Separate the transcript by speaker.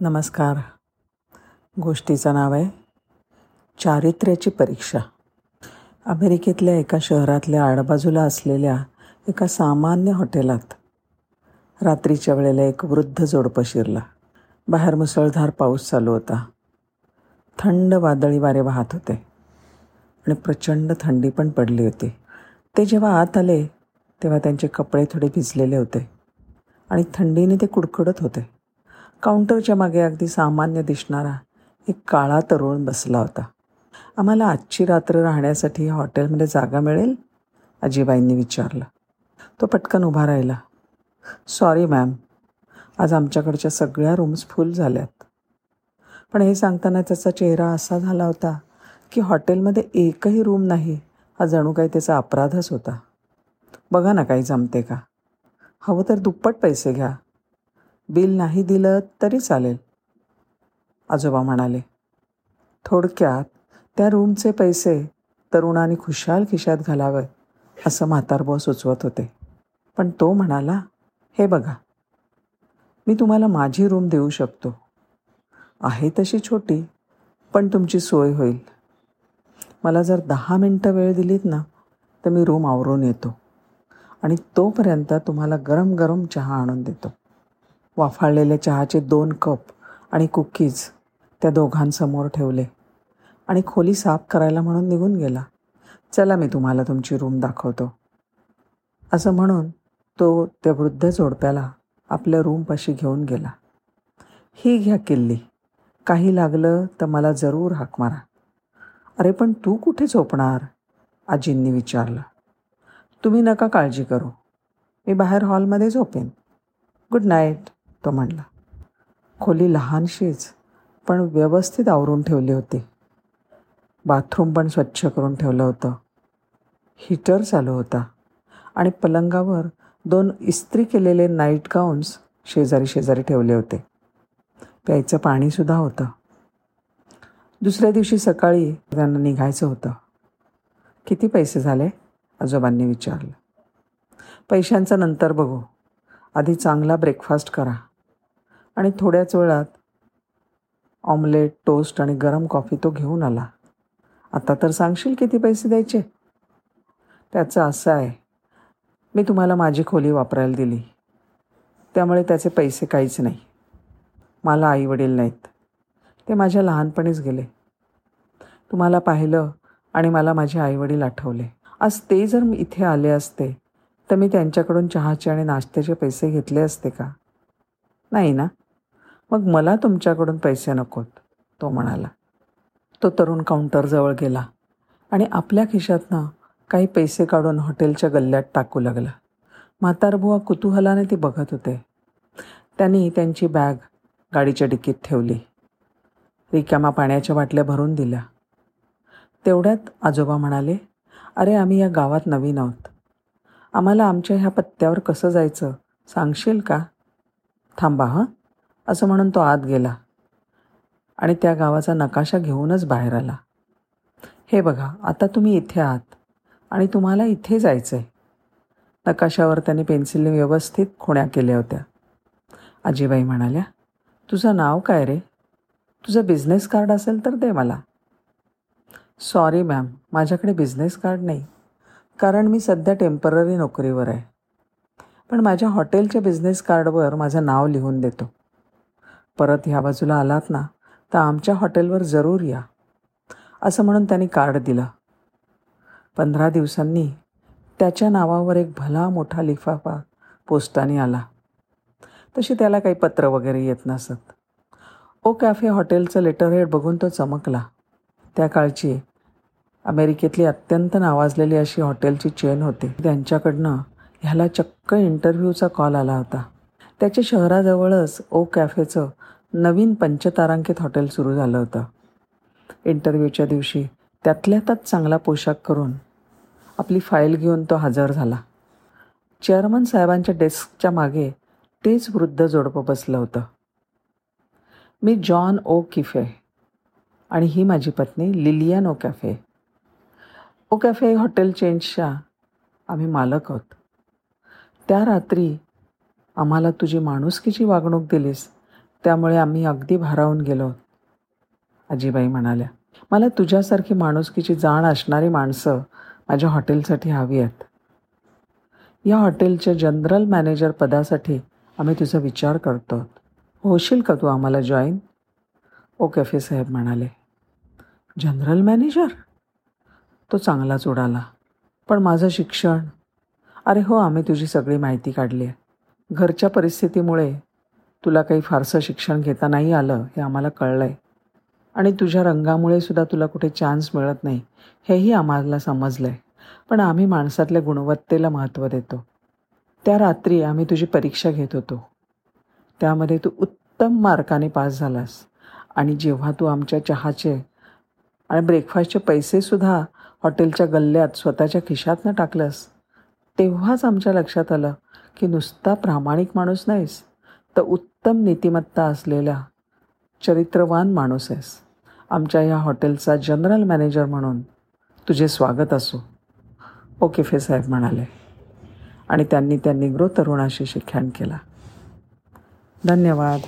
Speaker 1: नमस्कार. गोष्टीचं नाव आहे चारित्र्याची परीक्षा. अमेरिकेतल्या एका शहरातल्या आडबाजूला असलेल्या एका सामान्य हॉटेलात रात्रीच्या वेळेला एक वृद्ध जोडपं शिरला. बाहेर मुसळधार पाऊस चालू होता. थंड वादळी वारे वाहत होते. आणि प्रचंड थंडी पण पडली होती. ते जेव्हा आत आले तेव्हा त्यांचे कपडे थोडे भिजलेले होते आणि थंडीने ते कुडकुडत होते. काउंटरच्या मागे अगदी सामान्य दिसणारा एक काळा तरुण बसला होता. आम्हाला आजची रात्र राहण्यासाठी हॉटेलमध्ये जागा मिळेल? आजीबाईंनी विचारलं. तो पटकन उभा राहिला. Sorry ma'am. आज आमच्याकडच्या सगळ्या रूम्स फुल झाल्यात. पण हे सांगताना त्याचा चेहरा असा झाला होता की हॉटेलमध्ये एकही रूम नाही हा जणू काही त्याचा अपराधच होता. बघा ना काही जमते का? हवं तर दुप्पट पैसे घ्या. बिल नाही दिलं तरी चालेल. आजोबा म्हणाले थोडक्यात त्या रूमचे पैसे तरुणाने खुशाल खिशात घालावं असं म्हातारबुवा सुचवत होते. पण तो म्हणाला हे बघा मी तुम्हाला माझी रूम देऊ शकतो. आहे तशी छोटी पण तुमची सोय होईल. मला जर दहा मिनटं वेळ दिलीत ना तर मी रूम आवरून येतो आणि तोपर्यंत तुम्हाला गरम गरम चहा आणून देतो. वाफाळलेले चहाचे दोन कप आणि कुकीज त्या दोघांसमोर ठेवले. आणि खोली साफ करायला म्हणून निघून गेला. चला मी तुम्हाला तुमची रूम दाखवतो. असं म्हणून तो त्या वृद्ध जोडप्याला आपल्या रूमपाशी घेऊन गेला. ही घ्या किल्ली. काही लागलं तर मला जरूर हाक मारा. अरे पण तू कुठे झोपणार? आजींनी विचारलं. तुम्ही नका काळजी करू. मी बाहेर हॉलमध्ये झोपेन. Good night. तो म्हणला. खोली लहानशीच पण व्यवस्थित आवरून ठेवली होती. बाथरूम पण स्वच्छ करून ठेवलं होतं. हीटर चालू होता आणि पलंगावर दोन इस्त्री केलेले नाईट गाऊन्स शेजारी शेजारी ठेवले होते. प्यायचं पाणीसुद्धा होतं. दुसऱ्या दिवशी सकाळी त्यांना निघायचं होतं. किती पैसे झाले? आजोबांनी विचारलं. पैशांचं नंतर बघू. आधी चांगला ब्रेकफास्ट करा. आणि थोड्याच वेळात ऑमलेट टोस्ट आणि गरम कॉफी तो घेऊन आला. आता तर सांगशील किती पैसे द्यायचे? त्याचं असं आहे मी तुम्हाला माझी खोली वापरायला दिली. त्यामुळे त्याचे पैसे काहीच नाही. मला आई वडील नाहीत. ते माझ्या लहानपणीच गेले. तुम्हाला पाहिलं आणि मला माझे आईवडील आठवले. आज ते जर मी इथे आले असते तर मी त्यांच्याकडून चहाचे आणि नाश्त्याचे पैसे घेतले असते का? नाही ना? मग मला तुमच्याकडून पैसे नकोत तो म्हणाला. तो तरुण काउंटरजवळ गेला आणि आपल्या खिशातनं काही पैसे काढून हॉटेलच्या गल्ल्यात टाकू लागला. म्हातारबुवा कुतूहलाने ते बघत होते. त्यांनी त्यांची बॅग गाडीच्या डिकीत ठेवली. रिकामा पाण्याच्या बाटल्या भरून दिल्या. तेवढ्यात आजोबा म्हणाले अरे आम्ही या गावात नवीन आहोत. आम्हाला आमच्या ह्या पत्त्यावर कसं जायचं सांगशील का? थांबा हां. असं म्हणून तो आत गेला आणि त्या गावाचा नकाशा घेऊनच बाहेर आला. हे बघा आता तुम्ही इथे आहात आणि तुम्हाला इथे जायचं आहे नकाशावर त्याने पेन्सिलने व्यवस्थित खुण्या केल्या होत्या. आजीबाई म्हणाल्या तुझं नाव काय रे? तुझं बिझनेस कार्ड असेल तर दे मला. सॉरी मॅम माझ्याकडे बिझनेस कार्ड नाही कारण मी सध्या टेंपररी नोकरीवर आहे. पण माझ्या हॉटेलच्या बिझनेस कार्डवर माझं नाव लिहून देतो. परत ह्या बाजूला आलात ना तर आमच्या हॉटेलवर जरूर या. असं म्हणून त्यांनी कार्ड दिलं. पंधरा दिवसांनी त्याच्या नावावर एक भला मोठा लिफाफा पोस्टाने आला. तशी त्याला काही पत्र वगैरे येत नसत. ओ कॅफे हॉटेलचं लेटरहेड बघून तो चमकला. त्या काळची अमेरिकेतली अत्यंत नावाजलेली अशी हॉटेलची चेन होती. त्यांच्याकडनं ह्याला चक्क इंटरव्ह्यूचा कॉल आला होता. त्याच्या शहराजवळच ओ कॅफेचं नवीन पंचतारांकित हॉटेल सुरू झालं होतं. इंटरव्ह्यूच्या दिवशी त्यातल्या त्यात चांगला पोशाख करून आपली फाईल घेऊन तो हजर झाला. चेअरमन साहेबांच्या डेस्कच्या मागे तेच वृद्ध जोडपं बसलं होतं. मी जॉन ओ किफे आणि ही माझी पत्नी Lillian O cafe. O cafe hotel चेंजच्या आम्ही मालक आहोत. त्या रात्री आम्हाला तुझी माणुसकीची वागणूक दिलीस. त्यामुळे आम्ही अगदी भारावून गेलो. आजीबाई म्हणाल्या मला तुझ्यासारखी माणुसकीची जाण असणारी माणसं माझ्या हॉटेलसाठी हवी आहेत. या हॉटेलच्या जनरल मॅनेजर पदासाठी आम्ही तुझा विचार करतो. होशील का तू आम्हाला जॉईन? ओ कॅफे साहेब म्हणाले जनरल मॅनेजर? तो चांगलाच उडाला पण माझं शिक्षण? अरे हो आम्ही तुझी सगळी माहिती काढली आहे. घरच्या परिस्थितीमुळे तुला काही फारसं शिक्षण घेता नाही आलं हे आम्हाला कळलं आहे आणि तुझ्या रंगामुळे सुद्धा तुला कुठे चान्स मिळत नाही हेही आम्हाला समजलं आहे पण आम्ही माणसातल्या गुणवत्तेला महत्त्व देतो. त्या रात्री आम्ही तुझी परीक्षा घेत होतो. त्यामध्ये तू उत्तम मार्काने पास झालास. आणि जेव्हा तू आमच्या चहाचे आणि ब्रेकफास्टचे पैसेसुद्धा हॉटेलच्या गल्ल्यात स्वतःच्या खिशातनं टाकलंस तेव्हाच आमच्या लक्षात आलं की नुसता प्रामाणिक माणूस नाहीस तर उत्तम नीतिमत्ता असलेला चरित्रवान माणूस आहेस. आमच्या या हॉटेलचा जनरल मॅनेजर म्हणून तुझे स्वागत असो. ओके फे साहेब म्हणाले. आणि त्यांनी त्या निग्रो तरुणाशी शिक्षण केला. धन्यवाद.